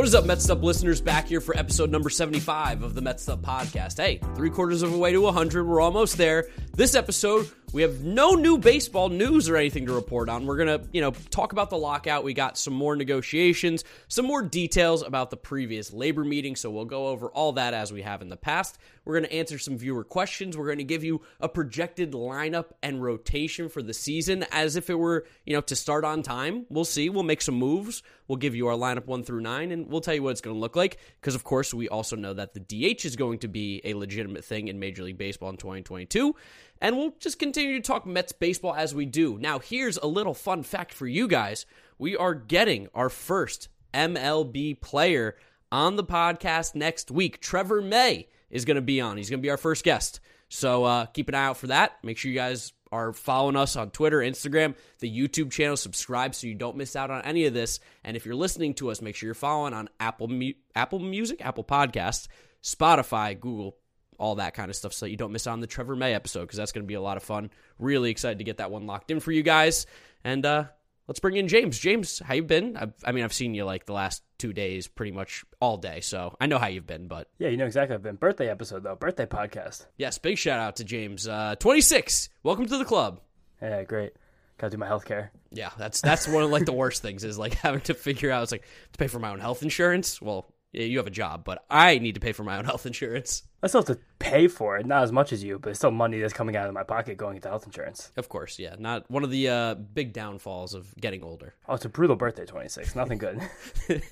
What is up, Mets Up listeners? Back here for episode number 75 of the Mets Up podcast. Hey, three quarters of a way to 100. We're almost there. This episode, we have no new baseball news or anything to report on. We're going to, you know, talk about the lockout. We got some more negotiations, some more details about the previous labor meeting. So we'll go over all that as we have in the past. We're going to answer some viewer questions. We're going to give you a projected lineup and rotation for the season as if it were, you know, to start on time. We'll see. We'll make some moves. We'll give you our lineup one through nine, and we'll tell you what it's going to look like. Because, of course, we also know that the DH is going to be a legitimate thing in Major League Baseball in 2022 and we'll just continue to talk Mets baseball as we do. Now, here's a little fun fact for you guys. We are getting our first MLB player on the podcast next week. Trevor May is going to be on. He's going to be our first guest. So uh, keep an eye out for that. Make sure you guys are following us on Twitter, Instagram, the YouTube channel. Subscribe so you don't miss out on any of this. And if you're listening to us, make sure you're following on Apple Apple Music, Apple Podcasts, Spotify, Google all that kind of stuff so that you don't miss out on the Trevor May episode because that's going to be a lot of fun. Really excited to get that one locked in for you guys. And uh, let's bring in James. James, how you been? I've, i mean, I've seen you like the last two days, pretty much all day, so I know how you've been. But yeah, you know exactly. I've been birthday episode though, birthday podcast. Yes, big shout out to James. Uh, Twenty six. Welcome to the club. Yeah, great. Gotta do my health care. Yeah, that's that's one of like the worst things is like having to figure out. It's like to pay for my own health insurance. Well, yeah, you have a job, but I need to pay for my own health insurance. I still have to pay for it, not as much as you, but it's still money that's coming out of my pocket going into health insurance. Of course, yeah. Not one of the uh, big downfalls of getting older. Oh, it's a brutal birthday, 26. Nothing good.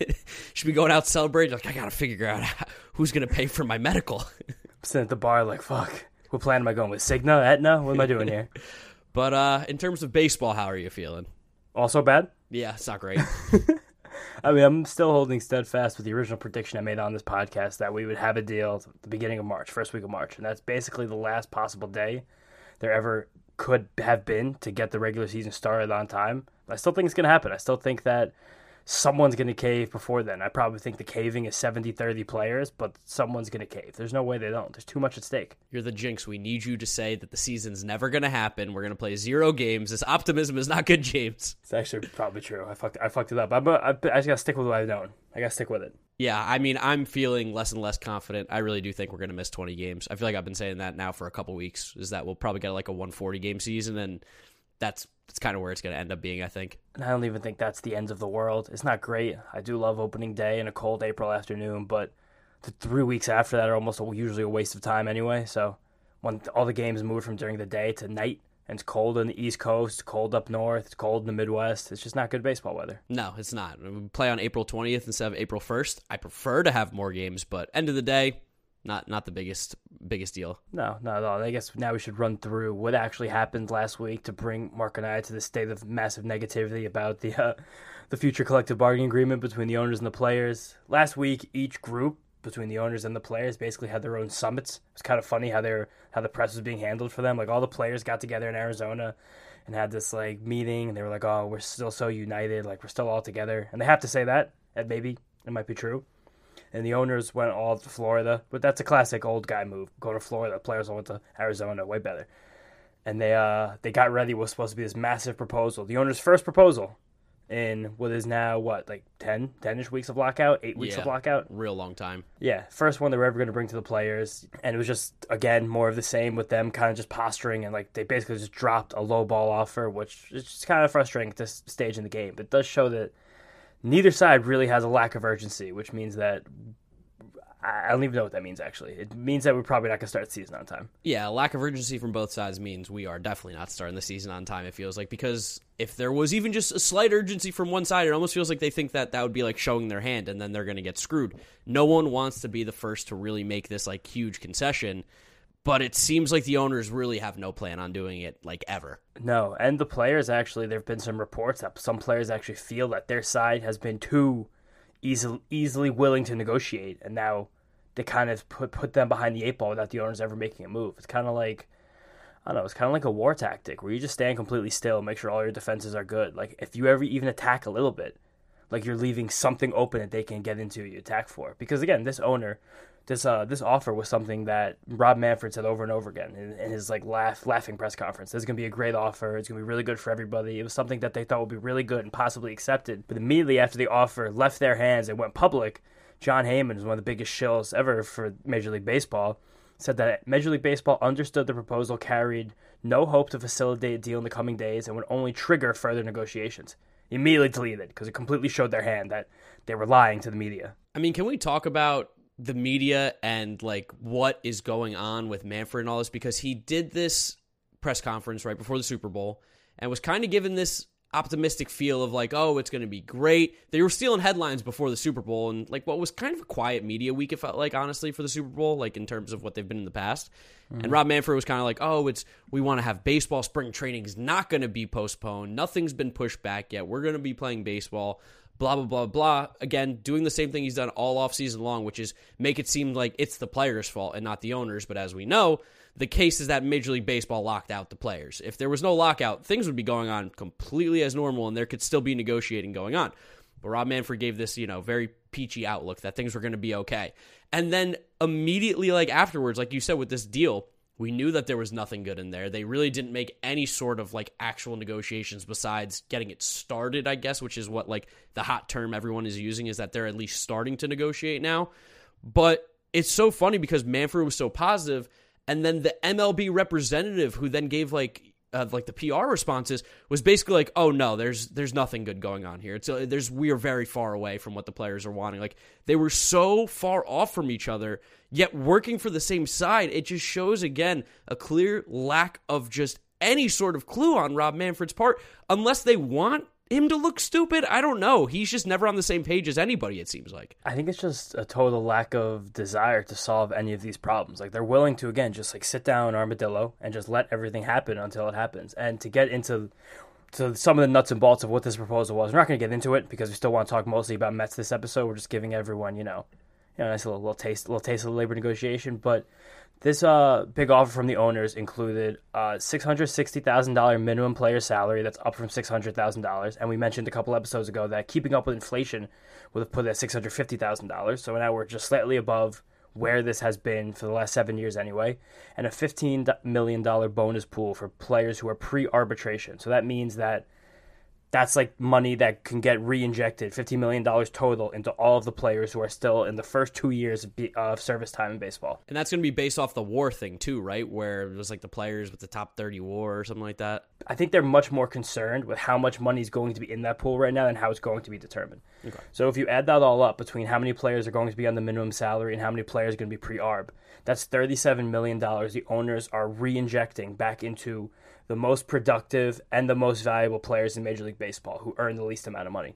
Should be going out celebrating. Like, I got to figure out who's going to pay for my medical. I'm sitting at the bar like, fuck. What plan am I going with? Cigna? Aetna? What am I doing here? but uh, in terms of baseball, how are you feeling? Also bad? Yeah, it's not great. I mean, I'm still holding steadfast with the original prediction I made on this podcast that we would have a deal the beginning of March, first week of March, and that's basically the last possible day there ever could have been to get the regular season started on time. I still think it's going to happen. I still think that someone's going to cave before then. I probably think the caving is 70 30 players, but someone's going to cave. There's no way they don't. There's too much at stake. You're the jinx. We need you to say that the season's never going to happen. We're going to play zero games. This optimism is not good, James. It's actually probably true. I fucked, I fucked it up. I'm, I, I just got to stick with what I've known. I got to stick with it. Yeah, I mean, I'm feeling less and less confident. I really do think we're going to miss 20 games. I feel like I've been saying that now for a couple weeks. Is that we'll probably get like a 140 game season, and that's that's kind of where it's going to end up being, I think. And I don't even think that's the end of the world. It's not great. I do love opening day and a cold April afternoon, but the three weeks after that are almost usually a waste of time anyway. So when all the games move from during the day to night, and it's cold on the East Coast, cold up north, it's cold in the Midwest. It's just not good baseball weather. No, it's not. We play on April 20th instead of April 1st. I prefer to have more games, but end of the day, not not the biggest biggest deal. No, not at all. I guess now we should run through what actually happened last week to bring Mark and I to the state of massive negativity about the uh, the future collective bargaining agreement between the owners and the players. Last week, each group between the owners and the players basically had their own summits. It's kind of funny how they're how the press was being handled for them. Like all the players got together in Arizona and had this like meeting, and they were like, "Oh, we're still so united. Like we're still all together." And they have to say that, and maybe it might be true and the owners went all to Florida. But that's a classic old guy move. Go to Florida. Players all went to Arizona. Way better. And they uh they got ready. What was supposed to be this massive proposal. The owner's first proposal in what is now what like 10 10ish weeks of lockout 8 weeks Yeah. of lockout Real long time. yeah first one they were ever going to bring to the players and it was just again more of the same with them kind of just posturing and like they basically just dropped a low ball offer which is just kind of frustrating at this stage in the game but it does show that neither side really has a lack of urgency which means that I don't even know what that means. Actually, it means that we're probably not going to start the season on time. Yeah, lack of urgency from both sides means we are definitely not starting the season on time. It feels like because if there was even just a slight urgency from one side, it almost feels like they think that that would be like showing their hand, and then they're going to get screwed. No one wants to be the first to really make this like huge concession, but it seems like the owners really have no plan on doing it like ever. No, and the players actually, there have been some reports that some players actually feel that their side has been too easily easily willing to negotiate, and now they kind of put put them behind the eight ball without the owners ever making a move. It's kind of like I don't know. It's kind of like a war tactic where you just stand completely still, make sure all your defenses are good. Like if you ever even attack a little bit, like you're leaving something open that they can get into you attack for. Because again, this owner, this uh this offer was something that Rob Manfred said over and over again in, in his like laugh laughing press conference. This is gonna be a great offer. It's gonna be really good for everybody. It was something that they thought would be really good and possibly accepted. But immediately after the offer left their hands and went public, Jon Heyman is one of the biggest shills ever for Major League Baseball. Said that Major League Baseball understood the proposal carried no hope to facilitate a deal in the coming days and would only trigger further negotiations. Immediately deleted because it completely showed their hand that they were lying to the media. I mean, can we talk about the media and like what is going on with Manfred and all this because he did this press conference right before the Super Bowl and was kind of given this optimistic feel of like, oh, it's going to be great. They were stealing headlines before the Super Bowl and like what was kind of a quiet media week, it felt like, honestly, for the Super Bowl, like in terms of what they've been in the past. Mm-hmm. And Rob Manfred was kind of like, oh, it's we want to have baseball. Spring training is not going to be postponed. Nothing's been pushed back yet. We're going to be playing baseball. Blah blah blah blah. Again, doing the same thing he's done all off season long, which is make it seem like it's the players' fault and not the owners. But as we know, the case is that Major League Baseball locked out the players. If there was no lockout, things would be going on completely as normal and there could still be negotiating going on. But Rob Manfred gave this, you know, very peachy outlook that things were going to be okay. And then immediately, like afterwards, like you said with this deal, we knew that there was nothing good in there. They really didn't make any sort of like actual negotiations besides getting it started, I guess, which is what like the hot term everyone is using is that they're at least starting to negotiate now. But it's so funny because Manfred was so positive and then the MLB representative who then gave like uh, like the PR responses was basically like, "Oh no, there's there's nothing good going on here. It's uh, there's we are very far away from what the players are wanting. Like they were so far off from each other, yet working for the same side. It just shows again a clear lack of just any sort of clue on Rob Manfred's part, unless they want him to look stupid? I don't know. He's just never on the same page as anybody, it seems like. I think it's just a total lack of desire to solve any of these problems. Like they're willing to again just like sit down armadillo and just let everything happen until it happens. And to get into to some of the nuts and bolts of what this proposal was. We're not going to get into it because we still want to talk mostly about Mets this episode. We're just giving everyone, you know, you know, a nice little, little taste, little taste of the labor negotiation. But this uh, big offer from the owners included uh, $660,000 minimum player salary that's up from $600,000. And we mentioned a couple episodes ago that keeping up with inflation would have put it at $650,000. So now we're just slightly above where this has been for the last seven years anyway. And a $15 million bonus pool for players who are pre arbitration. So that means that that's like money that can get re-injected, $15 million total into all of the players who are still in the first two years of service time in baseball. And that's going to be based off the war thing too, right? Where it was like the players with the top 30 war or something like that. I think they're much more concerned with how much money is going to be in that pool right now and how it's going to be determined. Okay. So if you add that all up between how many players are going to be on the minimum salary and how many players are going to be pre-arb, that's $37 million the owners are re-injecting back into the most productive and the most valuable players in Major League Baseball who earn the least amount of money.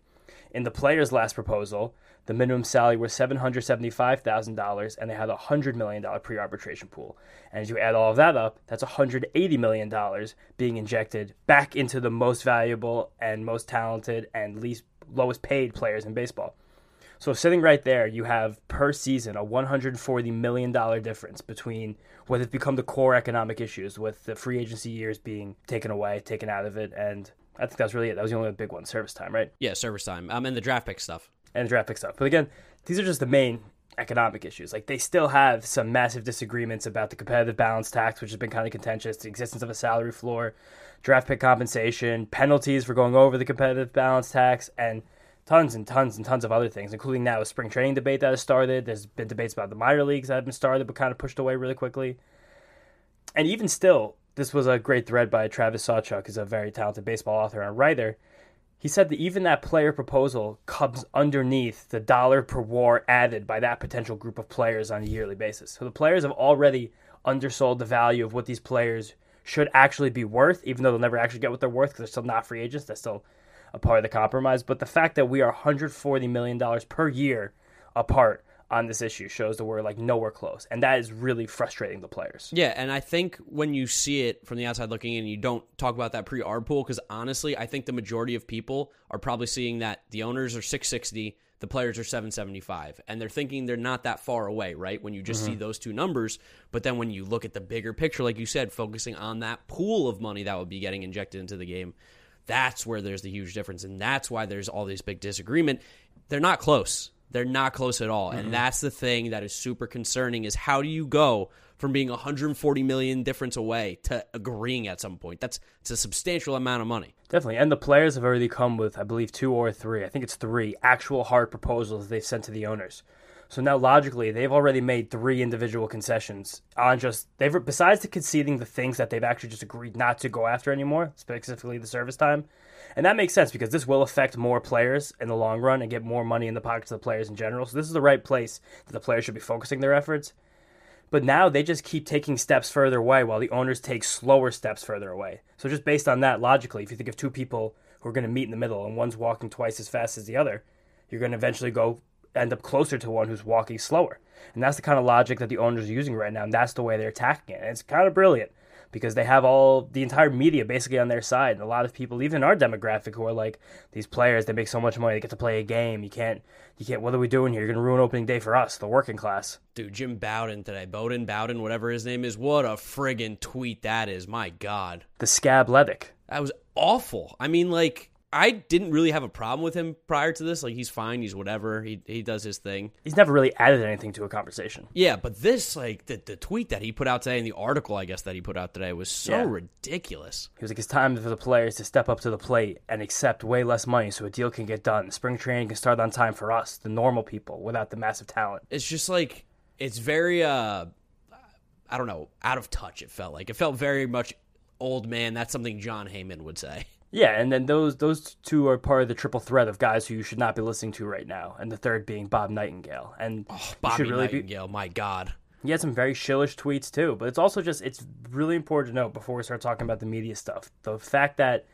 In the players' last proposal, the minimum salary was $775,000 and they had a $100 million pre arbitration pool. And as you add all of that up, that's $180 million being injected back into the most valuable and most talented and least lowest paid players in baseball. So sitting right there, you have per season a $140 million difference between what has become the core economic issues with the free agency years being taken away, taken out of it, and I think that's really it. That was the only big one, service time, right? Yeah, service time. Um, and the draft pick stuff. And the draft pick stuff. But again, these are just the main economic issues. Like they still have some massive disagreements about the competitive balance tax, which has been kind of contentious, the existence of a salary floor, draft pick compensation, penalties for going over the competitive balance tax, and tons and tons and tons of other things, including now a spring training debate that has started. There's been debates about the minor leagues that have been started but kind of pushed away really quickly. And even still, this was a great thread by Travis Sawchik, who's a very talented baseball author and writer. He said that even that player proposal comes underneath the dollar per war added by that potential group of players on a yearly basis. So the players have already undersold the value of what these players should actually be worth, even though they'll never actually get what they're worth because they're still not free agents. That's still a part of the compromise. But the fact that we are $140 million per year apart on this issue shows that we're like nowhere close, and that is really frustrating the players. Yeah, and I think when you see it from the outside looking in, you don't talk about that pre-arb pool because honestly, I think the majority of people are probably seeing that the owners are 660, the players are 775, and they're thinking they're not that far away, right? When you just mm-hmm. see those two numbers, but then when you look at the bigger picture, like you said, focusing on that pool of money that would be getting injected into the game, that's where there's the huge difference, and that's why there's all these big disagreement. They're not close they're not close at all. Mm-hmm. And that's the thing that is super concerning is how do you go from being 140 million difference away to agreeing at some point? That's it's a substantial amount of money. Definitely. And the players have already come with I believe two or three, I think it's three actual hard proposals they've sent to the owners. So now logically, they've already made three individual concessions on just they've besides the conceding the things that they've actually just agreed not to go after anymore, specifically the service time. And that makes sense because this will affect more players in the long run and get more money in the pockets of the players in general. So this is the right place that the players should be focusing their efforts. But now they just keep taking steps further away while the owners take slower steps further away. So just based on that, logically, if you think of two people who are going to meet in the middle and one's walking twice as fast as the other, you're going to eventually go end up closer to one who's walking slower. And that's the kind of logic that the owners are using right now, and that's the way they're attacking it. And it's kind of brilliant because they have all the entire media basically on their side. And a lot of people, even our demographic, who are like these players, they make so much money, they get to play a game. You can't, you can't. What are we doing here? You're gonna ruin opening day for us, the working class. Dude, Jim Bowden today, Bowden, Bowden, whatever his name is. What a friggin' tweet that is! My God, the scab Ledick. That was awful. I mean, like I didn't really have a problem with him prior to this. Like he's fine, he's whatever. He he does his thing. He's never really added anything to a conversation. Yeah, but this like the the tweet that he put out today and the article I guess that he put out today was so yeah. ridiculous. He was like it's time for the players to step up to the plate and accept way less money so a deal can get done. Spring training can start on time for us, the normal people without the massive talent. It's just like it's very uh I don't know, out of touch it felt like. It felt very much old man. That's something Jon Heyman would say. Yeah, and then those those two are part of the triple threat of guys who you should not be listening to right now, and the third being Bob Nightingale. And oh, Bobby really Nightingale, be... my God. He had some very shillish tweets too, but it's also just it's really important to note before we start talking about the media stuff the fact that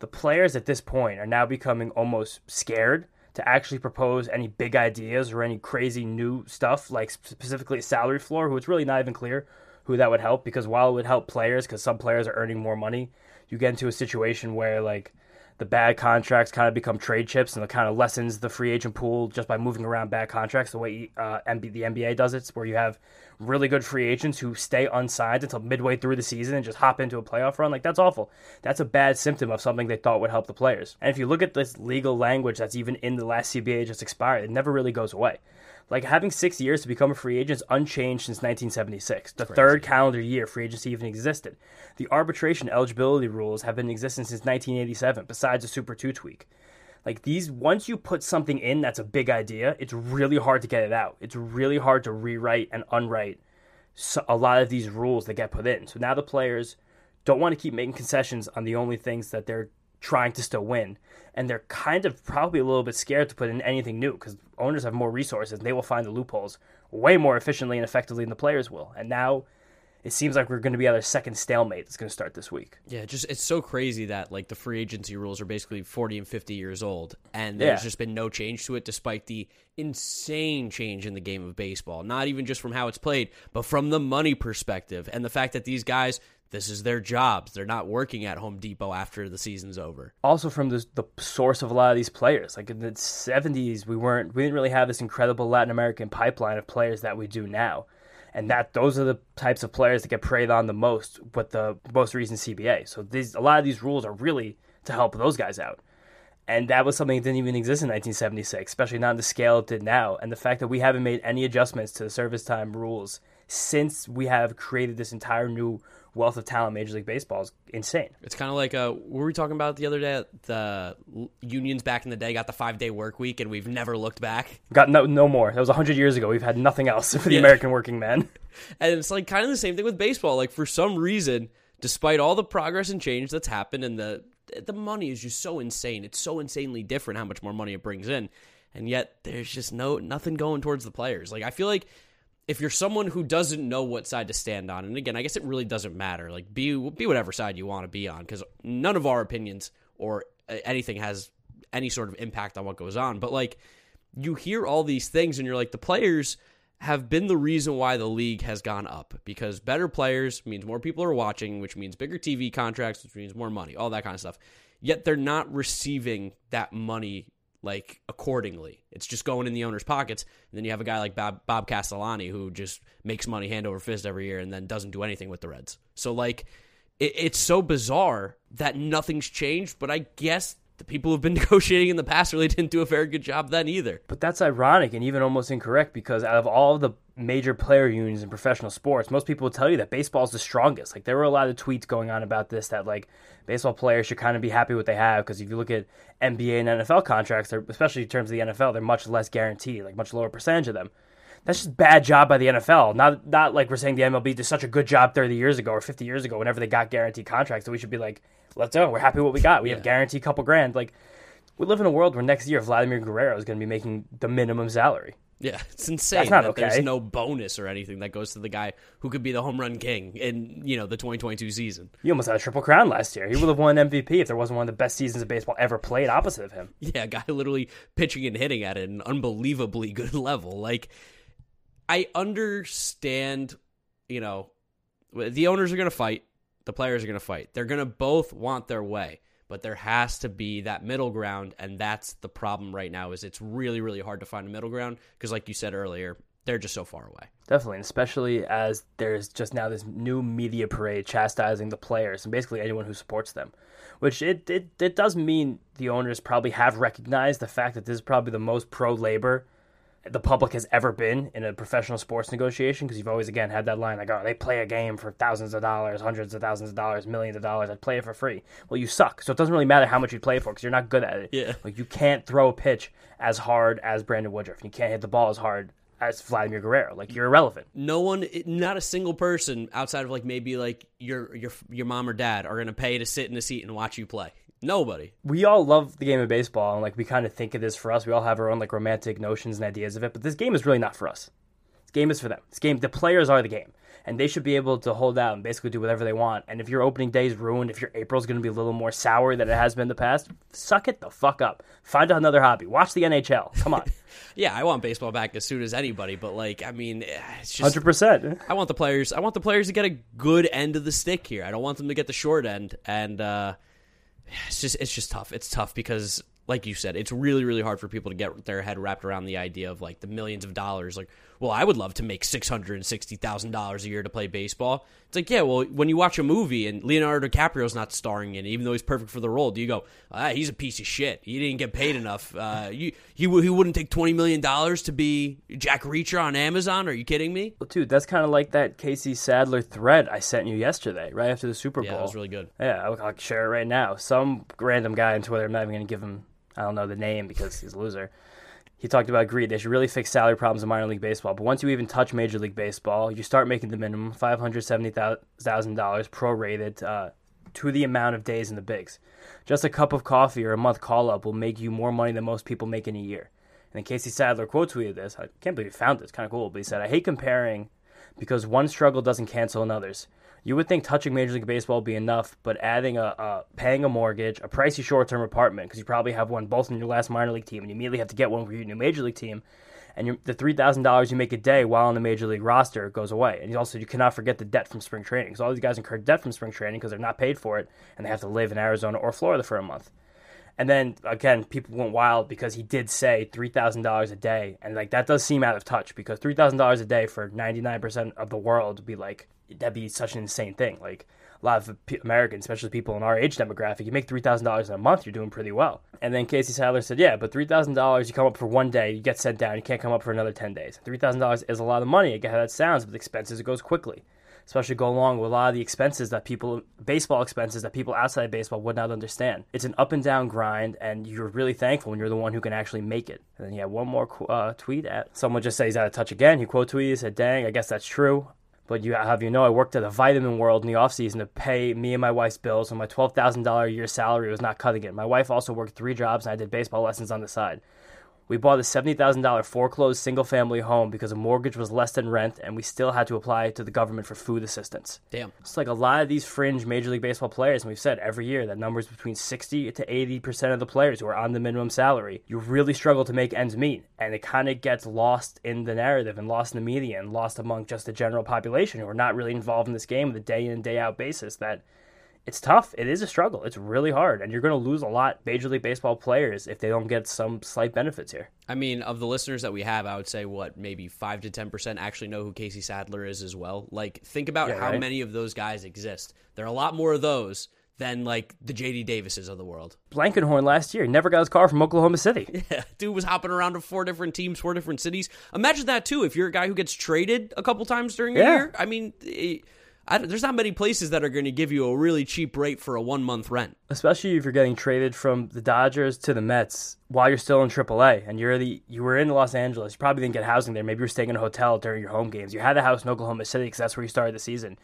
the players at this point are now becoming almost scared to actually propose any big ideas or any crazy new stuff, like specifically a salary floor, who it's really not even clear who that would help because while it would help players because some players are earning more money, you get into a situation where like the bad contracts kind of become trade chips and it kind of lessens the free agent pool just by moving around bad contracts the way uh, MB, the NBA does it, where you have really good free agents who stay unsigned until midway through the season and just hop into a playoff run. Like, that's awful. That's a bad symptom of something they thought would help the players. And if you look at this legal language that's even in the last CBA just expired, it never really goes away. Like having six years to become a free agent is unchanged since 1976, the third calendar year free agency even existed. The arbitration eligibility rules have been in existence since 1987, besides a Super 2 tweak. Like these, once you put something in that's a big idea, it's really hard to get it out. It's really hard to rewrite and unwrite a lot of these rules that get put in. So now the players don't want to keep making concessions on the only things that they're trying to still win. And they're kind of probably a little bit scared to put in anything new because owners have more resources and they will find the loopholes way more efficiently and effectively than the players will. And now it seems like we're going to be at a second stalemate that's going to start this week. Yeah, just it's so crazy that like the free agency rules are basically 40 and 50 years old and there's yeah. just been no change to it despite the insane change in the game of baseball. Not even just from how it's played, but from the money perspective and the fact that these guys this is their jobs. They're not working at Home Depot after the season's over. Also, from the, the source of a lot of these players, like in the '70s, we weren't we didn't really have this incredible Latin American pipeline of players that we do now, and that those are the types of players that get preyed on the most with the most recent CBA. So these a lot of these rules are really to help those guys out. And that was something that didn't even exist in 1976, especially not on the scale it did now. And the fact that we haven't made any adjustments to the service time rules since we have created this entire new wealth of talent Major League Baseball is insane. It's kind of like uh, what were we talking about the other day? The unions back in the day got the five day work week, and we've never looked back. Got no no more. That was hundred years ago. We've had nothing else for the yeah. American working man. And it's like kind of the same thing with baseball. Like for some reason, despite all the progress and change that's happened, and the the money is just so insane. It's so insanely different how much more money it brings in, and yet there's just no nothing going towards the players. Like I feel like if you're someone who doesn't know what side to stand on, and again, I guess it really doesn't matter. Like be be whatever side you want to be on, because none of our opinions or uh, anything has any sort of impact on what goes on. But like you hear all these things, and you're like, the players have been the reason why the league has gone up because better players means more people are watching, which means bigger TV contracts, which means more money, all that kind of stuff. Yet they're not receiving that money like accordingly. It's just going in the owner's pockets. And then you have a guy like Bob, Bob Castellini who just makes money hand over fist every year and then doesn't do anything with the Reds. So like it, it's so bizarre that nothing's changed. But I guess the people who've been negotiating in the past really didn't do a very good job then either. But that's ironic and even almost incorrect because out of all the major player unions in professional sports, most people will tell you that baseball is the strongest. Like there were a lot of tweets going on about this that like baseball players should kind of be happy with what they have because if you look at NBA and NFL contracts, especially in terms of the NFL, they're much less guaranteed, like much lower percentage of them. That's just bad job by the NFL. Not not like we're saying the MLB did such a good job 30 years ago or 50 years ago whenever they got guaranteed contracts that we should be like, let's go. We're happy what we got. We yeah. have guaranteed couple grand. Like we live in a world where next year Vladimir Guerrero is going to be making the minimum salary. Yeah, it's insane. That's not that okay. There's no bonus or anything that goes to the guy who could be the home run king in you know the 2022 season. He almost had a triple crown last year. He would have won MVP if there wasn't one of the best seasons of baseball ever played opposite of him. Yeah, guy literally pitching and hitting at an unbelievably good level. Like I understand, you know, the owners are going to fight, the players are going to fight. They're going to both want their way, but there has to be that middle ground, and that's the problem right now. Is it's really really hard to find a middle ground because, like you said earlier, they're just so far away. Definitely, and especially as there's just now this new media parade chastising the players and basically anyone who supports them. Which it, it, it does mean the owners probably have recognized the fact that this is probably the most pro labor the public has ever been in a professional sports negotiation because you've always again had that line like oh they play a game for thousands of dollars hundreds of thousands of dollars millions of dollars i'd play it for free well you suck so it doesn't really matter how much you play for because you're not good at it yeah like you can't throw a pitch as hard as brandon woodruff you can't hit the ball as hard as Vladimir Guerrero. Like you're irrelevant. No one, not a single person outside of like maybe like your your your mom or dad are gonna pay to sit in a seat and watch you play. Nobody. We all love the game of baseball, and like we kind of think of this for us. We all have our own like romantic notions and ideas of it, but this game is really not for us. This game is for them. This game, the players are the game, and they should be able to hold out and basically do whatever they want. And if your opening day is ruined, if your April's going to be a little more sour than it has been in the past, suck it the fuck up. Find another hobby. Watch the NHL. Come on. yeah, I want baseball back as soon as anybody, but like, I mean, eh, it's just hundred percent. I want the players. I want the players to get a good end of the stick here. I don't want them to get the short end, and. uh it's just it's just tough. It's tough because like you said, it's really really hard for people to get their head wrapped around the idea of like the millions of dollars. Like, well, I would love to make six hundred and sixty thousand dollars a year to play baseball. It's like, yeah, well, when you watch a movie and Leonardo DiCaprio's not starring in it, even though he's perfect for the role, do you go, ah, he's a piece of shit. He didn't get paid enough. Uh, you, he he wouldn't take twenty million dollars to be Jack Reacher on Amazon? Are you kidding me? Well, dude, that's kind of like that Casey Sadler thread I sent you yesterday, right after the Super Bowl. Yeah, that was really good. Yeah, I'll, I'll share it right now. Some random guy on Twitter. I'm not even going to give him I don't know the name because he's a loser. He talked about greed. They should really fix salary problems in minor league baseball. But once you even touch Major League Baseball, you start making the minimum five hundred seventy thousand dollars prorated uh, to the amount of days in the bigs. Just a cup of coffee or a month call up will make you more money than most people make in a year. And then Casey Sadler quote tweeted this. I can't believe he found this. Kind of cool. But he said, "I hate comparing because one struggle doesn't cancel another's. You would think touching Major League Baseball would be enough, but adding a, a paying a mortgage, a pricey short-term apartment, because you probably have one both in your last minor league team, and you immediately have to get one for your new major league team, and the three thousand dollars you make a day while on the major league roster goes away. And also, you cannot forget the debt from spring training, because all these guys incur debt from spring training because they're not paid for it, and they have to live in Arizona or Florida for a month. And then again, people went wild because he did say three thousand dollars a day, and like that does seem out of touch because three thousand dollars a day for ninety nine percent of the world would be like that'd be such an insane thing. Like a lot of Americans, especially people in our age demographic, you make three thousand dollars in a month, you're doing pretty well. And then Casey Sadler said, "Yeah, but three thousand dollars, you come up for one day, you get sent down, you can't come up for another ten days. Three thousand dollars is a lot of money. I get how that sounds, but the expenses it goes quickly." Especially go along with a lot of the expenses that people, baseball expenses that people outside of baseball would not understand. It's an up and down grind, and you're really thankful when you're the one who can actually make it. And then, yeah, one more uh, tweet at someone just says he's out of touch again. He quote tweeted, said, Dang, I guess that's true. But you have you know I worked at a vitamin world in the off season to pay me and my wife's bills, and my twelve thousand dollar a year salary was not cutting it. My wife also worked three jobs, and I did baseball lessons on the side. We bought a $70,000 foreclosed single family home because a mortgage was less than rent, and we still had to apply to the government for food assistance. Damn. It's like a lot of these fringe Major League Baseball players, and we've said every year that numbers between 60 to 80% of the players who are on the minimum salary, you really struggle to make ends meet. And it kind of gets lost in the narrative and lost in the media and lost among just the general population who are not really involved in this game on a day in and day out basis that it's tough. It is a struggle. It's really hard, and you're going to lose a lot Major League Baseball players if they don't get some slight benefits here. I mean, of the listeners that we have, I would say what maybe five to ten percent actually know who Casey Sadler is as well. Like, think about Yeah, how right. many of those guys exist. There are a lot more of those than like the JD Davises of the world. Blankenhorn last year never got his car from Oklahoma City. Yeah, dude was hopping around to four different teams, four different cities. Imagine that too. If you're a guy who gets traded a couple times during a Yeah. year, I mean, eh, I, there's not many places that are going to give you a really cheap rate for a one month rent. especially if you're getting traded from the Dodgers to the Mets while you're still in AAA and you're the you were in Los Angeles. You probably didn't get housing there. Maybe you were staying in a hotel during your home games. You had a house in Oklahoma City because that's where you started the season.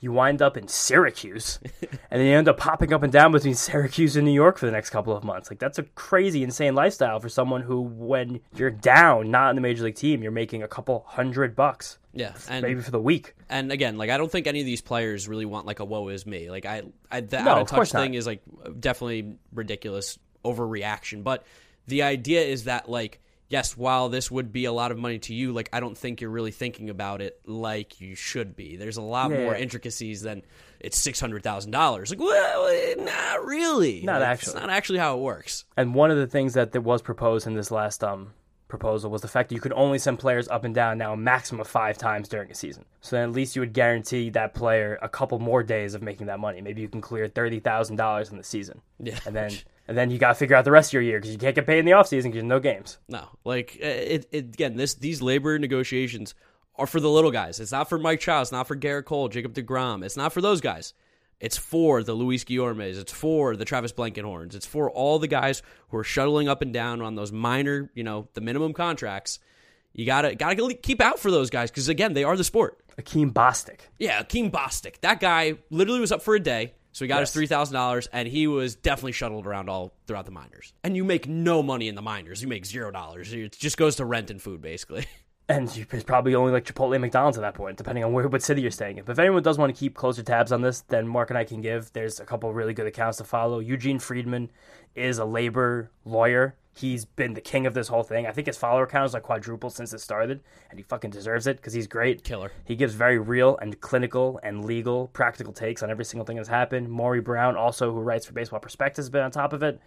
You wind up in Syracuse, and then you end up popping up and down between Syracuse and New York for the next couple of months. Like that's a crazy, insane lifestyle for someone who, when you're down, not in the major league team, you're making a couple hundred bucks, Yeah, and maybe for the week. and again, like I don't think any of these players really want like a woe is me. Like I, I the No, out of touch course not. thing is like definitely ridiculous overreaction. But the idea is that like yes, while this would be a lot of money to you, like I don't think you're really thinking about it like you should be. There's a lot Yeah. more intricacies than it's six hundred thousand dollars. Like well, not really. Not Like, actually. It's not actually how it works. And one of the things that was proposed in this last um proposal was the fact that you could only send players up and down now a maximum of five times during a season. So then at least you would guarantee that player a couple more days of making that money. Maybe you can clear thirty thousand dollars in the season, Yeah. and then and then you got to figure out the rest of your year because you can't get paid in the off season because there's no games. No, like uh, it, it. Again, this these labor negotiations are for the little guys. It's not for Mike Trout. It's not for Gerrit Cole, Jacob Degrom. It's not for those guys. It's for the Luis Guillormes. It's for the Travis Blankenhorns. It's for all the guys who are shuttling up and down on those minor, you know, the minimum contracts. You gotta gotta keep out for those guys because again, they are the sport. Akeem Bostic. Yeah, Akeem Bostic. That guy literally was up for a day, so he got his three thousand dollars, and he was definitely shuttled around all throughout the minors. And you make no money in the minors; you make zero dollars. It just goes to rent and food, basically. And you- it's probably only like Chipotle and McDonald's at that point, depending on where what city you're staying in. But if anyone does want to keep closer tabs on this, then Mark and I can give. There's a couple really good accounts to follow. Eugene Freedman is a labor lawyer. He's been the king of this whole thing. I think his follower count is like quadrupled since it started, and he fucking deserves it because he's great. Killer. He gives very real and clinical and legal, practical takes on every single thing that's happened. Maury Brown, also who writes for Baseball Prospectus, has been on top of it,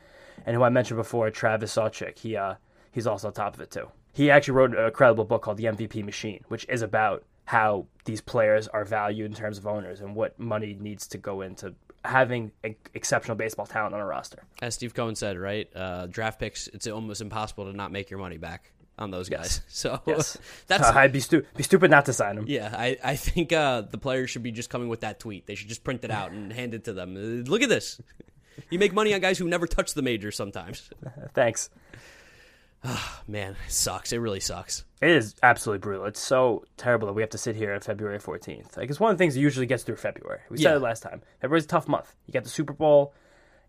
and who I mentioned before, Travis Sawchik. He uh, he's also on top of it too. He actually wrote a credible book called The MVP Machine, which is about how these players are valued in terms of owners and what money needs to go into having exceptional baseball talent on a roster. As Steve Cohen said, right? Uh, draft picks. It's almost impossible to not make your money back on those guys. So Yes. that's Uh, I'd be, stu- be stupid not to sign them. yeah. I I think uh, the players should be just coming with that tweet. They should just print it out and hand it to them. Uh, Look at this. You make money on guys who never touch the majors. Sometimes, Thanks. Man, it sucks. It really sucks. It is absolutely brutal. It's so terrible that we have to sit here on February 14th. Like, it's one of the things that usually gets through February. We said it last time. February's a tough month. You get the Super Bowl,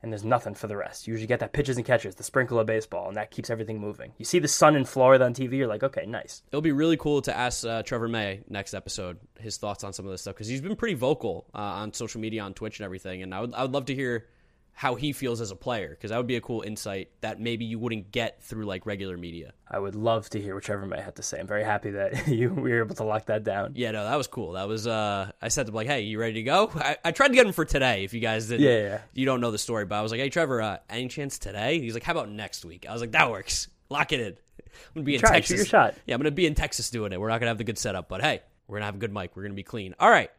and there's nothing for the rest. You usually get that pitches and catches, the sprinkle of baseball, and that keeps everything moving. You see the sun in Florida on TV, you're like, okay, nice. It'll be really cool to ask uh, Trevor May next episode his thoughts on some of this stuff because he's been pretty vocal uh, on social media, on Twitch, and everything. And I would I would love to hear how he feels as a player because that would be a cool insight that maybe you wouldn't get through like regular media. I would love to hear what Trevor May had to say. I'm very happy that you we were able to lock that down. Yeah, no, that was cool. That was uh, I said to him like, "Hey, you ready to go?" I, I tried to get him for today. If you guys didn't, Yeah, yeah. you don't know the story, but I was like, "Hey, Trevor, uh, any chance today?" He's like, "How about next week?" I was like, "That works. Lock it in." I'm gonna be in Try. Texas. Shoot your shot. Yeah, I'm gonna be in Texas doing it. We're not gonna have the good setup, but hey, we're gonna have a good mic. We're gonna be clean. All right,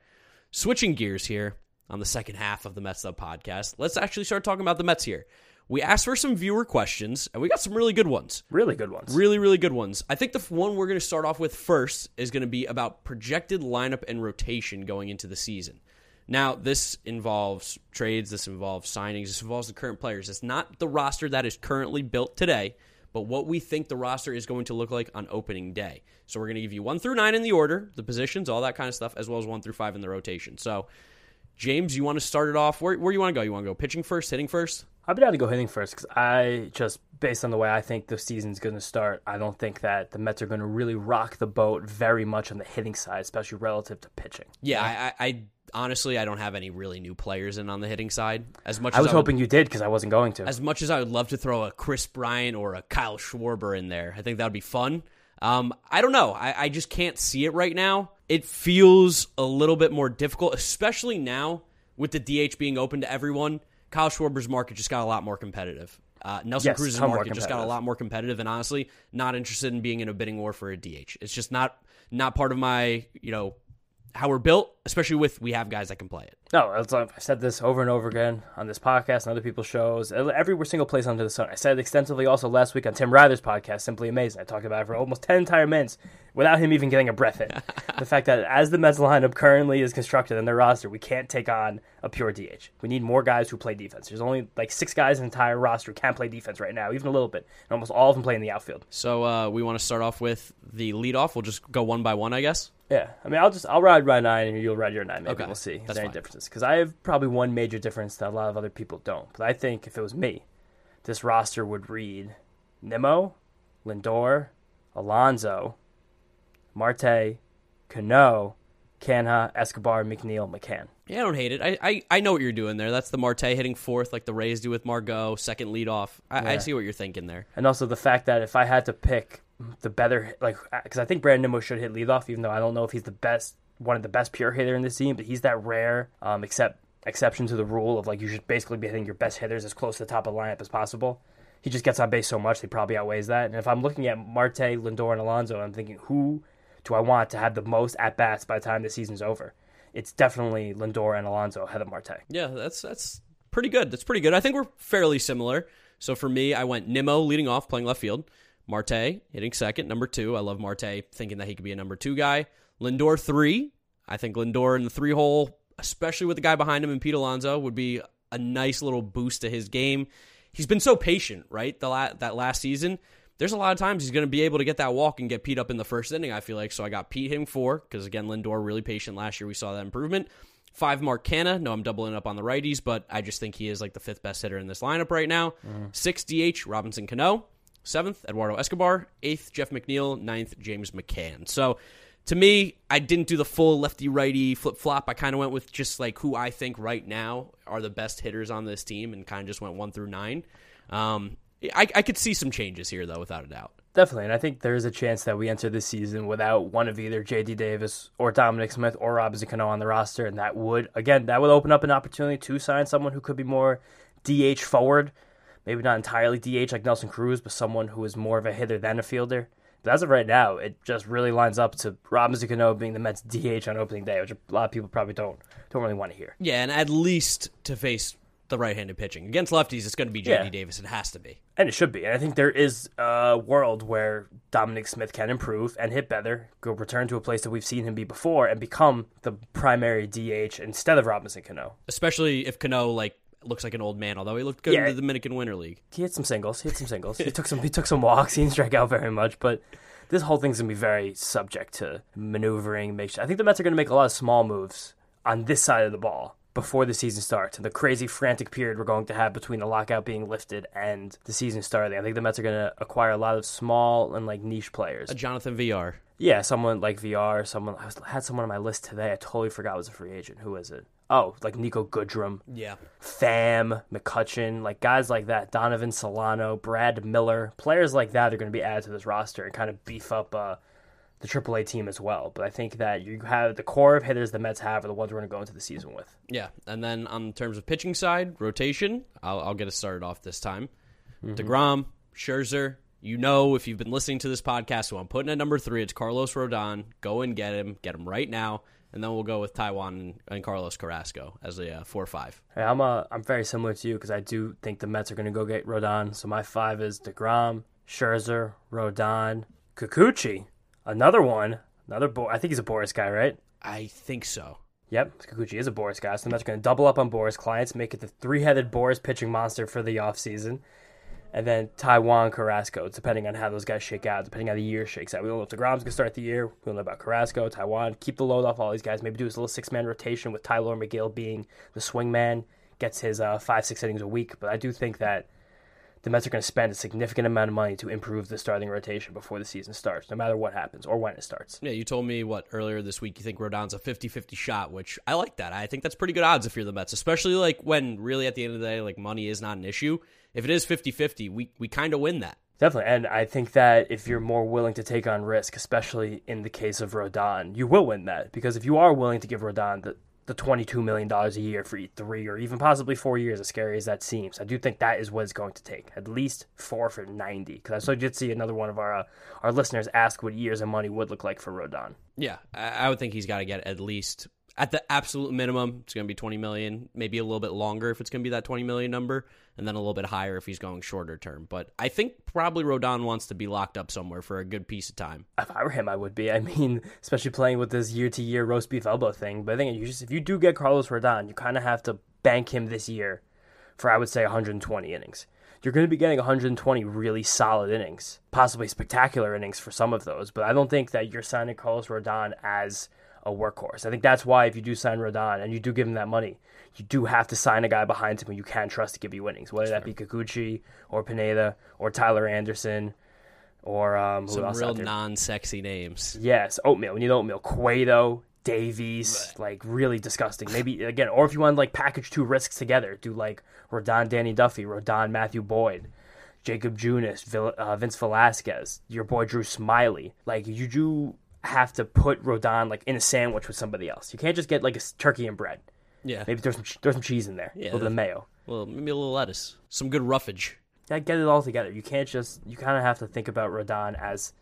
switching gears here on the second half of the Mets Up podcast. Let's actually start talking about the Mets here. We asked for some viewer questions, and we got some really good ones. Really good ones. Really, really good ones. I think the one we're going to start off with first is going to be about projected lineup and rotation going into the season. Now, this involves trades, this involves signings, this involves the current players. It's not the roster that is currently built today, but what we think the roster is going to look like on opening day. So we're going to give you one through nine in the order, the positions, all that kind of stuff, as well as one through five in the rotation. So, James, you want to start it off? Where, where you want to go? You want to go pitching first, hitting first? I'd be down to go hitting first because I just, based on the way I think the season's going to start, I don't think that the Mets are going to really rock the boat very much on the hitting side, especially relative to pitching. Yeah, I, I honestly I don't have any really new players in on the hitting side. As much I as was I would- hoping you did because I wasn't going to. as much as I would love to throw a Kris Bryant or a Kyle Schwarber in there, I think that would be fun. Um, I don't know. I, I just can't see it right now. It feels a little bit more difficult, especially now with the DH being open to everyone. Kyle Schwarber's market just got a lot more competitive. Uh, Nelson Yes, Cruz's market just got a lot more competitive, and honestly, not interested in being in a bidding war for a DH. It's just not not part of my you know how we're built, especially with we have guys that can play it. No, it's I've said this over and over again on this podcast and other people's shows. Every single place under the sun. I said it extensively also last week on Tim Ryder's podcast, Simply Amazing. I talked about it for almost 10 entire minutes without him even getting a breath in. the fact that as the Mets lineup currently is constructed in their roster, we can't take on a pure DH. We need more guys who play defense. There's only like six guys in the entire roster who can't play defense right now, even a little bit. And almost all of them play in the outfield. So uh, we want to start off with the leadoff. We'll just go one by one, I guess. Yeah, I mean, I'll just I'll ride my nine and you'll ride your nine. Maybe Okay, we'll see if that's there's any fine. differences. Because I have probably one major difference that a lot of other people don't. But I think if it was me, this roster would read Nimmo, Lindor, Alonso, Marte, Cano, Canha, Escobar, McNeil, McCann. Yeah, I don't hate it. I, I, I know what you're doing there. That's the Marte hitting fourth, like the Rays do with Margot, second leadoff. I, I Yeah. see what you're thinking there. And also the fact that if I had to pick the better, like, because I think Brandon Nimmo should hit leadoff, even though I don't know if he's the best, one of the best pure hitter in this team, but he's that rare, um, except exception to the rule of like you should basically be hitting your best hitters as close to the top of the lineup as possible. He just gets on base so much, he probably outweighs that. And if I'm looking at Marte, Lindor, and Alonso, I'm thinking, who do I want to have the most at bats by the time the season's over? It's definitely Lindor and Alonso ahead of Marte. Yeah, that's that's pretty good. That's pretty good. I think we're fairly similar. So for me, I went Nimmo leading off, playing left field. Marte hitting second, number two. I love Marte, thinking that he could be a number two guy. Lindor three. I think Lindor in the three hole, especially with the guy behind him and Pete Alonso, would be a nice little boost to his game. He's been so patient, right? The la- that last season, there's a lot of times he's going to be able to get that walk and get Pete up in the first inning. I feel like so. I got Pete hitting four because again, Lindor really patient last year. We saw that improvement. Five, Mark Canha. No, I'm doubling up on the righties, but I just think he is like the fifth best hitter in this lineup right now. Mm-hmm. Six DH, Robinson Cano. Seventh, Eduardo Escobar. Eighth, Jeff McNeil. Ninth, James McCann. So to me, I didn't do the full lefty righty flip flop. I kind of went with just like who I think right now are the best hitters on this team and kind of just went one through nine. Um, I, I could see some changes here, though, without a doubt. Definitely, and I think there is a chance that we enter this season without one of either J.D. Davis or Dominic Smith or Robinson Cano on the roster, and that would again that would open up an opportunity to sign someone who could be more DH forward, maybe not entirely DH like Nelson Cruz, but someone who is more of a hitter than a fielder. But as of right now, it just really lines up to Robinson Cano being the Mets DH on opening day, which a lot of people probably don't don't really want to hear. Yeah, and at least to face the right-handed pitching against lefties, it's going to be JD Yeah. Davis. It has to be. And it should be. And I think there is a world where Dominic Smith can improve and hit better, go return to a place that we've seen him be before, and become the primary DH instead of Robinson Cano. Especially if Cano like looks like an old man, although he looked good Yeah. in the Dominican Winter League. He hit some singles. He hit some singles. he took some. He took some walks. He didn't strike out very much, but. This whole thing's gonna be very subject to maneuvering. Make sure, I think the Mets are gonna make a lot of small moves on this side of the ball before the season starts and the crazy frantic period we're going to have between the lockout being lifted and the season starting. I think the Mets are gonna acquire a lot of small and like niche players. A Jonathan Villar. Yeah, someone like Villar. Someone I was, had someone on my list today. I totally forgot was a free agent. Who is it? Oh, like Niko Goodrum, Yeah. Pham, McCutcheon, like guys like that. Donovan Solano, Brad Miller, players like that are going to be added to this roster and kind of beef up uh, the AAA team as well. But I think that you have the core of hitters the Mets have are the ones we're going to go into the season with. Yeah, and then on terms of pitching side, rotation, I'll, I'll get us started off this time. Degrom, Scherzer. You know, if you've been listening to this podcast, who I'm putting at number three, it's Carlos Rodon. Go and get him, get him right now, and then we'll go with Taijuan and, Carlos Carrasco as a uh, four five. Hey, I'm uh, I'm very similar to you because I do think the Mets are going to go get Rodon. So my five is Degrom, Scherzer, Rodon, Kikuchi, another one, another Bo- I think he's a Boras guy, right? I think so. Yep, Kikuchi is a Boras guy, so the Mets are going to double up on Boras clients, make it the three-headed Boras pitching monster for the offseason. And then Taijuan Carrasco, depending on how those guys shake out, depending on how the year shakes out. We don't know if DeGrom's to start the year. We don't know about Carrasco, Taijuan. Keep the load off all these guys. Maybe do this little six man rotation with Tylor Megill being the swing man. Gets his uh, five, six innings a week. But I do think that the Mets are going to spend a significant amount of money to improve the starting rotation before the season starts, no matter what happens or when it starts. Yeah, you told me what earlier this week you think Rodon's a 50-50 shot, which I like that. I think that's pretty good odds if you're the Mets, especially like when really at the end of the day like money is not an issue. If it is 50-50, we we kind of win that. Definitely. And I think that if you're more willing to take on risk, especially in the case of Rodon, you will win that. Because if you are willing to give Rodon the, the $22 million a year for three or even possibly four years, as scary as that seems. I do think that is what it's going to take. At least four for 90. Because I saw did see another one of our uh, our listeners ask what years of money would look like for Rodon. Yeah, I, I would think he's got to get at least at the absolute minimum, it's going to be 20 million, maybe a little bit longer if it's going to be that 20 million number, and then a little bit higher if he's going shorter term. But I think probably Rodon wants to be locked up somewhere for a good piece of time. If I were him, I would be. I mean, especially playing with this year to year roast beef elbow thing. But I think you just, if you do get Carlos Rodon, you kind of have to bank him this year for, I would say, 120 innings. You're going to be getting 120 really solid innings, possibly spectacular innings for some of those. But I don't think that you're signing Carlos Rodon as a workhorse. I think that's why if you do sign Rodon and you do give him that money, you do have to sign a guy behind him who you can trust to give you winnings, whether that be Kikuchi or Pineda or Tyler Anderson or um, who Some else real non-sexy names. Yes, oatmeal. We need oatmeal. Cueto, Davies, like really disgusting. Maybe again, or if you want to like package two risks together, do like Rodon, Danny Duffy, Rodon, Matthew Boyd, Jakob Junis, uh, Vince Velasquez, your boy Drew Smyly. Like you do have to put Rodon like in a sandwich with somebody else. You can't just get like a turkey and bread. Yeah, Maybe throw some throw some cheese in there, Yeah, a little bit of mayo. well, maybe a little lettuce, some good roughage. Yeah, get it all together. You can't just. You kind of have to think about Rodon as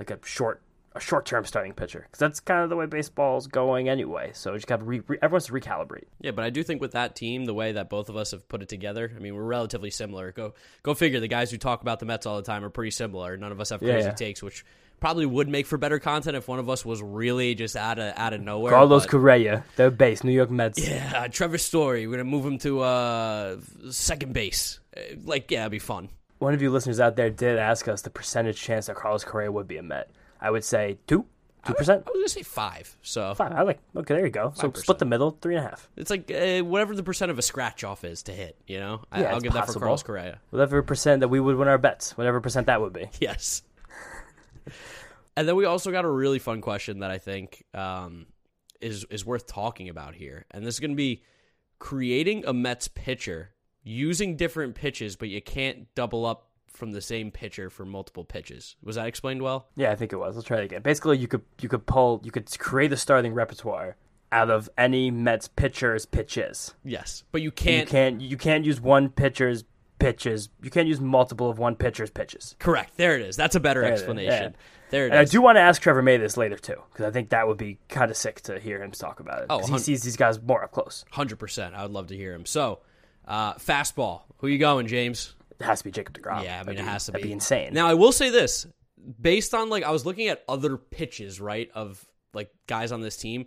like a short, a short-term starting pitcher because that's kind of the way baseball's going anyway. So you just got to re, re, everyone's to recalibrate. Yeah, but I do think with that team, the way that both of us have put it together, I mean, we're relatively similar. Go go figure. The guys who talk about the Mets all the time are pretty similar. None of us have Yeah, crazy yeah. takes, which probably would make for better content if one of us was really just out of out of nowhere. Carlos but- Correa, their base, New York Mets. Yeah, Trevor Story. We're gonna move him to uh, second base. Uh, Like, yeah, it'd be fun. One of you listeners out there did ask us the percentage chance that Carlos Correa would be a Met. I would say two, two percent. I was gonna say five. So five. I like. Okay, there you go. So 5%. split the middle, three and a half. it's like uh, whatever the percent of a scratch off is to hit. You know, I, Yeah, I'll give that for. Carlos Correa. Whatever percent that we would win our bets, whatever percent that would be. Yes. And then we also got a really fun question that I think um, is is worth talking about here, and this is going to be creating a Mets pitcher using different pitches, but you can't double up from the same pitcher for multiple pitches. Was that explained well? Yeah, I think it was. Let's try it again. Basically, you could you could pull you could create a starting repertoire out of any Mets pitcher's pitches. Yes, but you You can't. can't you can't use one pitcher's pitches. You can't use multiple of one pitcher's pitches. Correct. There it is. That's a better There it is, explanation. yeah. There it is. And I do want to ask Trevor May this later too, because I think that would be kind of sick to hear him talk about it. Oh, he sees these guys more up close. Hundred percent. I would love to hear him. So, uh, fastball. Who you going, James? It has to be Jacob Degrom. Yeah, I mean That'd it be- has to that'd be. be insane. Now I will say this, based on like I was looking at other pitches, right, of like guys on this team,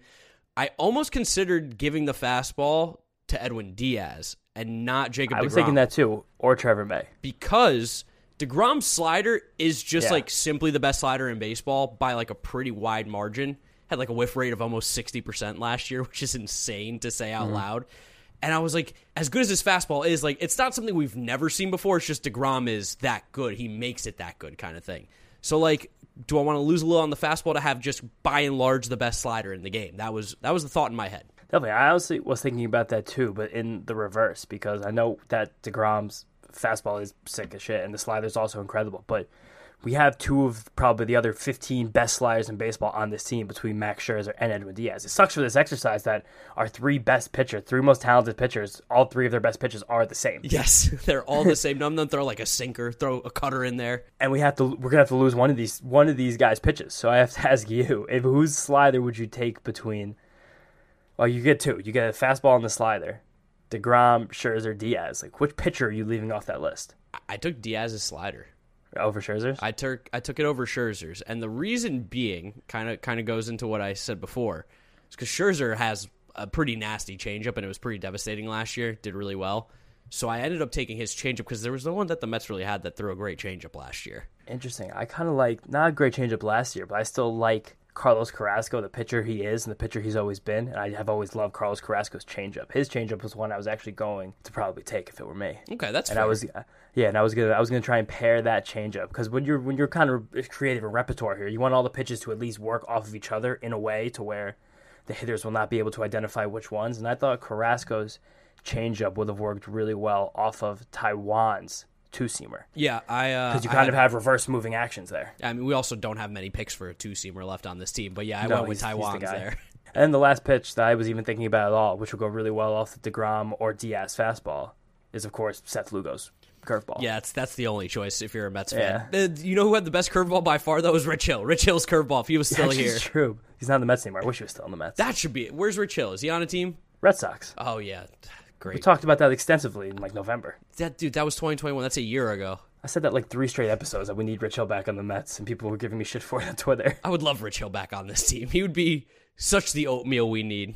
I almost considered giving the fastball to Edwin Diaz and not Jacob. I was DeGrom thinking that too, or Trevor May. because DeGrom's slider is just Yeah. like simply the best slider in baseball by like a pretty wide margin. Had like a whiff rate of almost 60% last year, which is insane to say out Mm-hmm. loud. And I was like, as good as his fastball is, like it's not something we've never seen before. It's just DeGrom is that good. He makes it that good kind of thing. So like do I want to lose a little on the fastball to have just by and large the best slider in the game? That was that was the thought in my head. Definitely. I honestly was thinking about that too, but in the reverse because I know that DeGrom's fastball is sick as shit and the slider's also incredible, but we have two of probably the other 15 best sliders in baseball on this team between Max Scherzer and Edwin Diaz. It sucks for this exercise that our three best pitchers, three most talented pitchers, all three of their best pitches are the same. Yes, they're all the same. None of them throw like a sinker, throw a cutter in there. And we have to we're going to have to lose one of these one of these guys pitches. So I have to ask you, if whose slider would you take between Well, you get two. You get a fastball and the slider. DeGrom, Scherzer, Diaz. Like which pitcher are you leaving off that list? I- took Diaz's slider. Over Scherzer's? I took I took it over Scherzer's, and the reason being kind of kind of goes into what I said before, is because Scherzer has a pretty nasty changeup, and it was pretty devastating last year. Did really well. So I ended up taking his changeup because there was no one that the Mets really had that threw a great changeup last year. Interesting. I kind of like not a great changeup last year, but I still like Carlos Carrasco, the pitcher he is and the pitcher he's always been. And I have always loved Carlos Carrasco's changeup. His changeup was one I was actually going to probably take if it were me. Okay, that's and fair. I was yeah, and I was gonna I was gonna try and pair that changeup because when you're when you're kind of creative a repertoire here, you want all the pitches to at least work off of each other in a way to where the hitters will not be able to identify which ones. And I thought Carrasco's changeup would have worked really well off of Taijuan's two seamer yeah, I uh, because you kind had- of have reverse moving actions there. I mean, we also don't have many picks for a two seamer left on this team, but yeah, I No, went with he's the Taijuan's there. And then the last pitch that I was even thinking about at all, which will go really well off the Degrom or Diaz fastball, is of course Seth Lugo's curveball. Yeah, that's that's the only choice if you're a Mets fan. Yeah. Uh, you know who had the best curveball by far though was Rich Hill. Rich Hill's curveball. If he was still here, true. He's not in the Mets anymore. I wish he was still in the Mets. that should be it. Where's Rich Hill? Is he on a team? Red Sox. Oh yeah, We talked about that extensively in like November. That dude, that was 2021. That's a year ago. I said that like three straight episodes that we need Rich Hill back on the Mets, and people were giving me shit for it on Twitter. I would love Rich Hill back on this team. He would be such the oatmeal we need.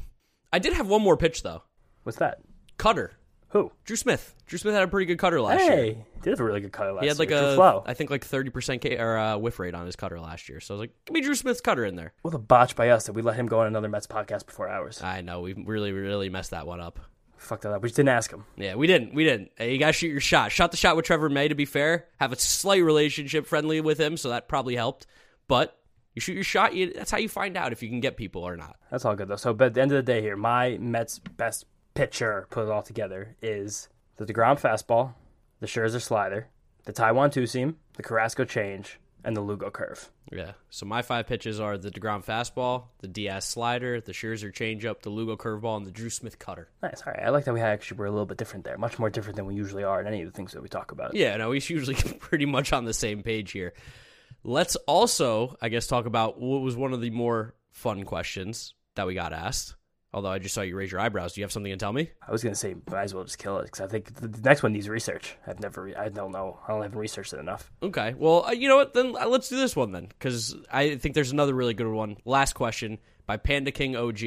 I did have one more pitch though. What's that? Cutter. Who? Drew Smith. Drew Smith had a pretty good cutter last year. Hey, did have a really good cutter last He had like year. A, Flow. I think like thirty percent K or uh, whiff rate on his cutter last year. So I was like, give me Drew Smith's cutter in there. What a botch by us that we let him go on another Mets podcast before ours. I know we really, really messed that one up. Fucked that up. We just didn't ask him. Yeah, we didn't. We didn't. Hey, you gotta shoot your shot. Shot the shot with Trevor May. To be fair, have a slight relationship friendly with him, so that probably helped. But you shoot your shot. You, that's how you find out if you can get people or not. That's all good though. So, but at the end of the day, here, my Mets best pitcher, put it all together, is the Degrom fastball, the Scherzer slider, the Taijuan two seam, the Carrasco change, and the Lugo curve. Yeah. So my five pitches are the Degrom fastball, the Diaz slider, the Scherzer changeup, the Lugo curveball, and the Drew Smith cutter. Nice. All right. I like that we actually were a little bit different there, much more different than we usually are in any of the things that we talk about. Yeah, no, he's usually pretty much on the same page here. Let's also, I guess, talk about what was one of the more fun questions that we got asked. Although I just saw you raise your eyebrows. Do you have something to tell me? I was gonna say might as well just kill it because I think the next one needs research. I've never, re- I don't know, I don't haven't researched it enough. Okay. Well, uh, you know what? Then uh, let's do this one then, because I think there's another really good one. Last question by Panda King OG.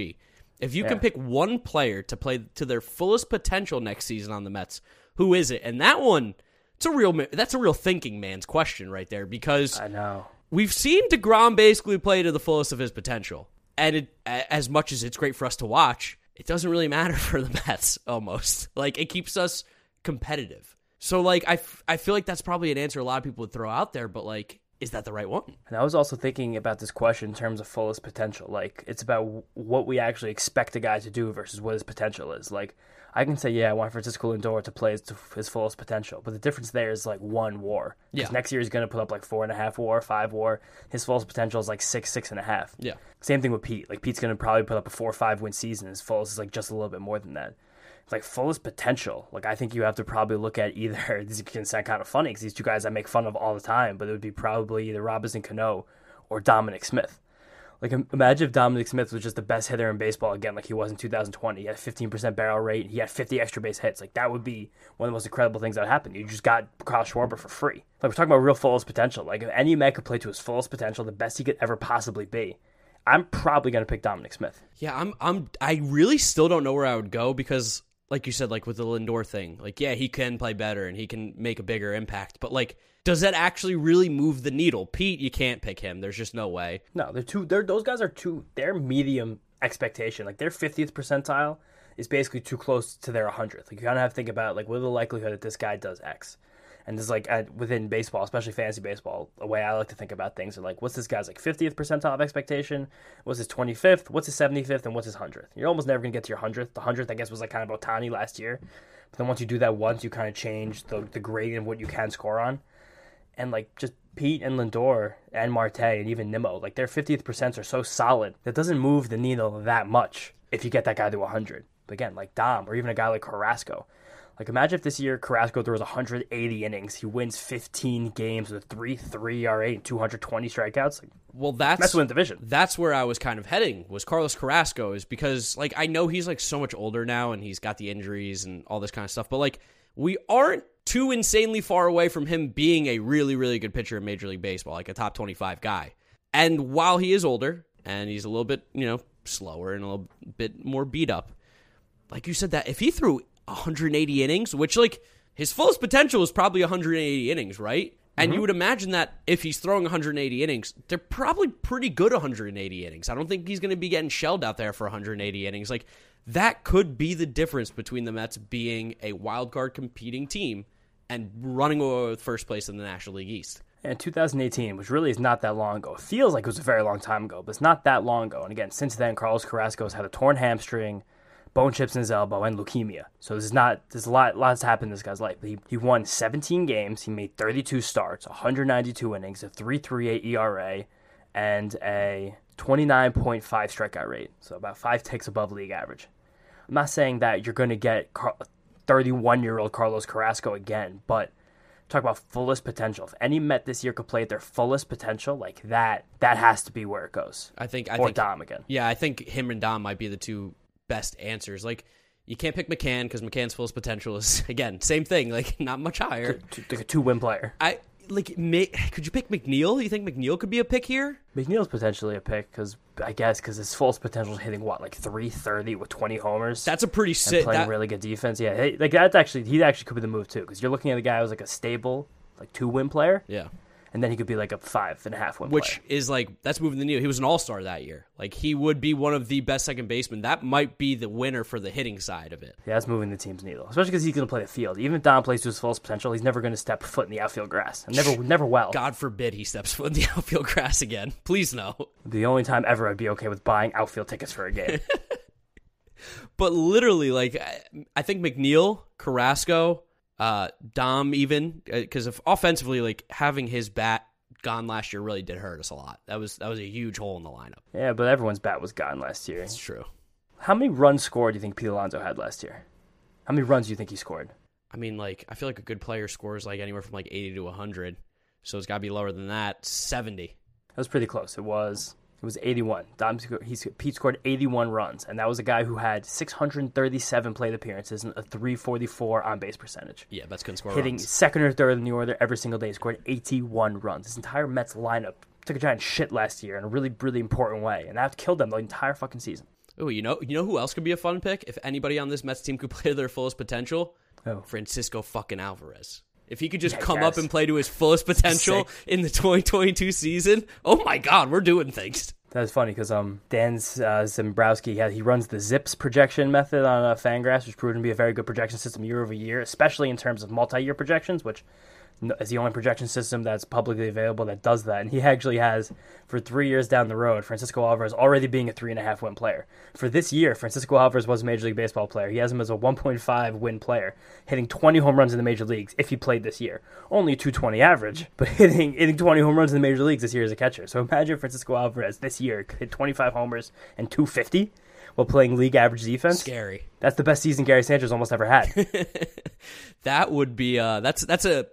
If you can pick one player to play to their fullest potential next season on the Mets, who is it? And that one, it's a real. That's a real thinking man's question right there, because I know. we've seen Degrom basically play to the fullest of his potential, and it, as much as it's great for us to watch, it doesn't really matter for the Mets. Almost like it keeps us competitive. So like I, f- I feel like that's probably an answer a lot of people would throw out there, but like, is that the right one? And I was also thinking about this question in terms of fullest potential. Like, it's about what we actually expect a guy to do versus what his potential is. Like, I can say, yeah, I want Francisco Lindor to play his, to his fullest potential, but the difference there is like one WAR. Yeah. Next year he's going to put up like four and a half WAR, five WAR. His fullest potential is like six, six and a half. Yeah. Same thing with Pete. Like Pete's going to probably put up a four or five win season. His fullest is like just a little bit more than that. It's like fullest potential. Like I think you have to probably look at either. This can sound kind of funny because these two guys I make fun of all the time, but it would be probably either Robinson Cano or Dominic Smith. Like imagine if Dominic Smith was just the best hitter in baseball again, like he was in 2020. He had 15% barrel rate. He had 50 extra base hits. Like that would be one of the most incredible things that happened. You just got Kyle Schwarber for free. Like we're talking about real fullest potential. Like if any man could play to his fullest potential, the best he could ever possibly be. I'm probably gonna pick Dominic Smith. Yeah, I'm I'm I really still don't know where I would go because like you said like with the Lindor thing, like yeah, he can play better and he can make a bigger impact, but like does that actually really move the needle? Pete, you can't pick him. There's just no way. No, they're two. They're those guys are two. Their medium expectation, like their fiftieth percentile, is basically too close to their hundredth. Like you kind of have to think about like what the likelihood that this guy does X, and this like at, within baseball, especially fantasy baseball, the way I like to think about things are like what's this guy's like fiftieth percentile of expectation, what's his twenty fifth, what's his seventy fifth, and what's his hundredth. You're almost never gonna get to your hundredth. The hundredth, I guess, was like kind of Ohtani last year, but then once you do that once, you kind of change the the grade of what you can score on and like just Pete and Lindor and Marte and even Nimmo, like their 50th percents are so solid that doesn't move the needle that much if you get that guy to 100. But again, like Dom or even a guy like Carrasco. Like imagine if this year Carrasco throws 180 innings, he wins 15 games with 3-3 RA and 220 strikeouts. Like, Well, that's Mets win division. That's where I was kind of heading was Carlos Carrasco is because like I know he's like so much older now and he's got the injuries and all this kind of stuff, but like we aren't too insanely far away from him being a really really good pitcher in Major League Baseball, like a top 25 guy. And while he is older and he's a little bit, you know, slower and a little bit more beat up, like you said that if he threw 180 innings, which like his fullest potential is probably 180 innings, right? And you mm-hmm. would imagine that if he's throwing 180 innings, they're probably pretty good 180 innings. I don't think he's going to be getting shelled out there for 180 innings. Like that could be the difference between the Mets being a wild card competing team and running away with first place in the National League East. And 2018, which really is not that long ago. Feels like it was a very long time ago, but it's not that long ago. And again, since then, Carlos Carrasco has had a torn hamstring, bone chips in his elbow, and leukemia. So this is not there's a lot lots happened in this guy's life. He, he won 17 games, he made 32 starts, 192 innings, a 3.38 ERA, and a 29.5 strikeout rate. So about five ticks above league average. I'm not saying that you're going to get 31 year old Carlos Carrasco again, but talk about fullest potential. If any Met this year could play at their fullest potential, like that, that has to be where it goes. I think I or think Dom again. Yeah, I think him and Dom might be the two best answers. Like you can't pick McCann because McCann's fullest potential is again same thing, like not much higher. Like a two win player. I like. May, could you pick McNeil? You think McNeil could be a pick here? McNeil's potentially a pick because I guess because his fullest potential is hitting what like 330 with 20 homers. That's a pretty and sick. playing That, really good defense. Yeah, hey, like that's actually he actually could be the move too because you're looking at a guy who's like a stable like two win player, yeah, and then he could be like a five and a half which player. is like that's moving the needle. He was an All Star that year. Like he would be one of the best second basemen. That might be the winner for the hitting side of it. Yeah, that's moving the team's needle, especially because he's going to play the field. Even if Dom plays to his fullest potential, he's never going to step foot in the outfield grass. Never, never well. God forbid he steps foot in the outfield grass again. Please no. The only time ever I'd be okay with buying outfield tickets for a game. But literally, like I think McNeil, Carrasco, uh, Dom, even because if offensively, like having his bat gone last year really did hurt us a lot. That was that was a huge hole in the lineup. yeah, but everyone's bat was gone last year. It's true. How many runs scored do you think Pete Alonso had last year? How many runs do you think he scored? I mean, like I feel like a good player scores like anywhere from like eighty to hundred, so it's got to be lower than that. Seventy. That was pretty close. It was it was 81. Dom, he, Pete scored 81 runs, and that was a guy who had 637 plate appearances and a 344 on base percentage. Yeah, Mets couldn't score Hitting runs. second or third in the order every single day. Scored 81 runs. His entire Mets lineup took a giant shit last year in a really, really important way, and that killed them the entire fucking season. Oh, you know, you know who else could be a fun pick if anybody on this Mets team could play to their fullest potential? Oh. Francisco fucking Alvarez. If he could just Yeah, come up and play to his fullest potential in the 2022 season, oh my God, we're doing things. That's funny because um, Dan uh, Szymborski he, he runs the Zips projection method on uh, Fangraphs, which proven to be a very good projection system year over year, especially in terms of multi-year projections, which is the only projection system that's publicly available that does that. And he actually has for three years down the road, Francisco Alvarez already being a three and a half win player. For this year, Francisco Alvarez was a Major League Baseball player. He has him as a 1.5 win player, hitting 20 home runs in the major leagues if he played this year. Only a 220 average, but hitting hitting 20 home runs in the major leagues this year as a catcher. So imagine Francisco Alvarez this year could hit 25 homers and 250 while playing league average defense. Scary. That's the best season Gary Sanchez almost ever had. That would be uh that's that's a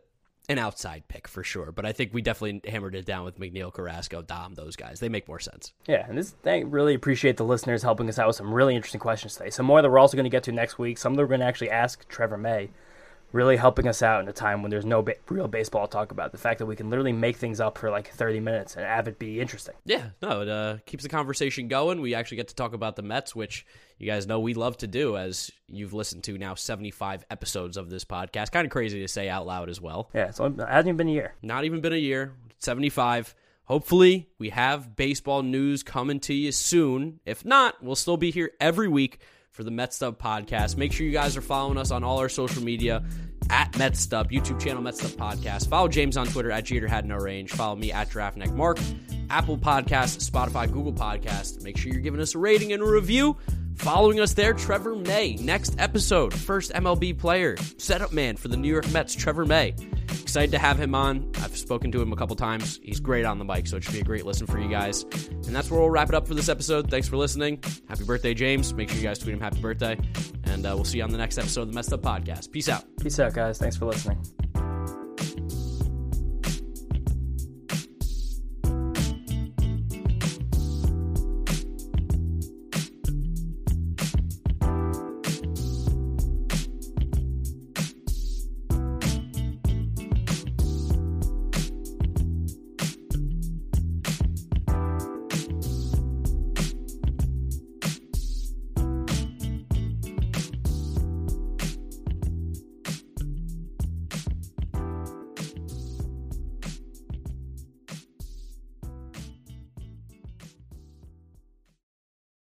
an outside pick for sure, but I think we definitely hammered it down with McNeil, Carrasco, Dom, those guys. They make more sense. Yeah, and this I really appreciate the listeners helping us out with some really interesting questions today. Some more that we're also going to get to next week. Some that we're going to actually ask Trevor May, really helping us out in a time when there's no ba- real baseball talk about. The fact that we can literally make things up for like 30 minutes and have it be interesting. Yeah, no, it uh, keeps the conversation going. We actually get to talk about the Mets, which you guys know we love to do, as you've listened to now 75 episodes of this podcast. Kind of crazy to say out loud as well. Yeah, so it hasn't even been a year. Not even been a year, 75. Hopefully, we have baseball news coming to you soon. If not, we'll still be here every week for the Mets Up podcast. Make sure you guys are following us on all our social media at Mets Up, YouTube channel Mets Up Podcast. Follow James on Twitter at Jeter Had No Range. Follow me at Mark, Apple Podcast, Spotify, Google Podcast. Make sure you're giving us a rating and a review. Following us there, Trevor May. Next episode, first MLB player, setup man for the New York Mets, Trevor May. Excited to have him on. I've spoken to him a couple times. He's great on the mic, so it should be a great listen for you guys. And that's where we'll wrap it up for this episode. Thanks for listening. Happy birthday, James. Make sure you guys tweet him happy birthday. And uh, we'll see you on the next episode of the Mets Up Podcast. Peace out. Peace out, guys. Thanks for listening.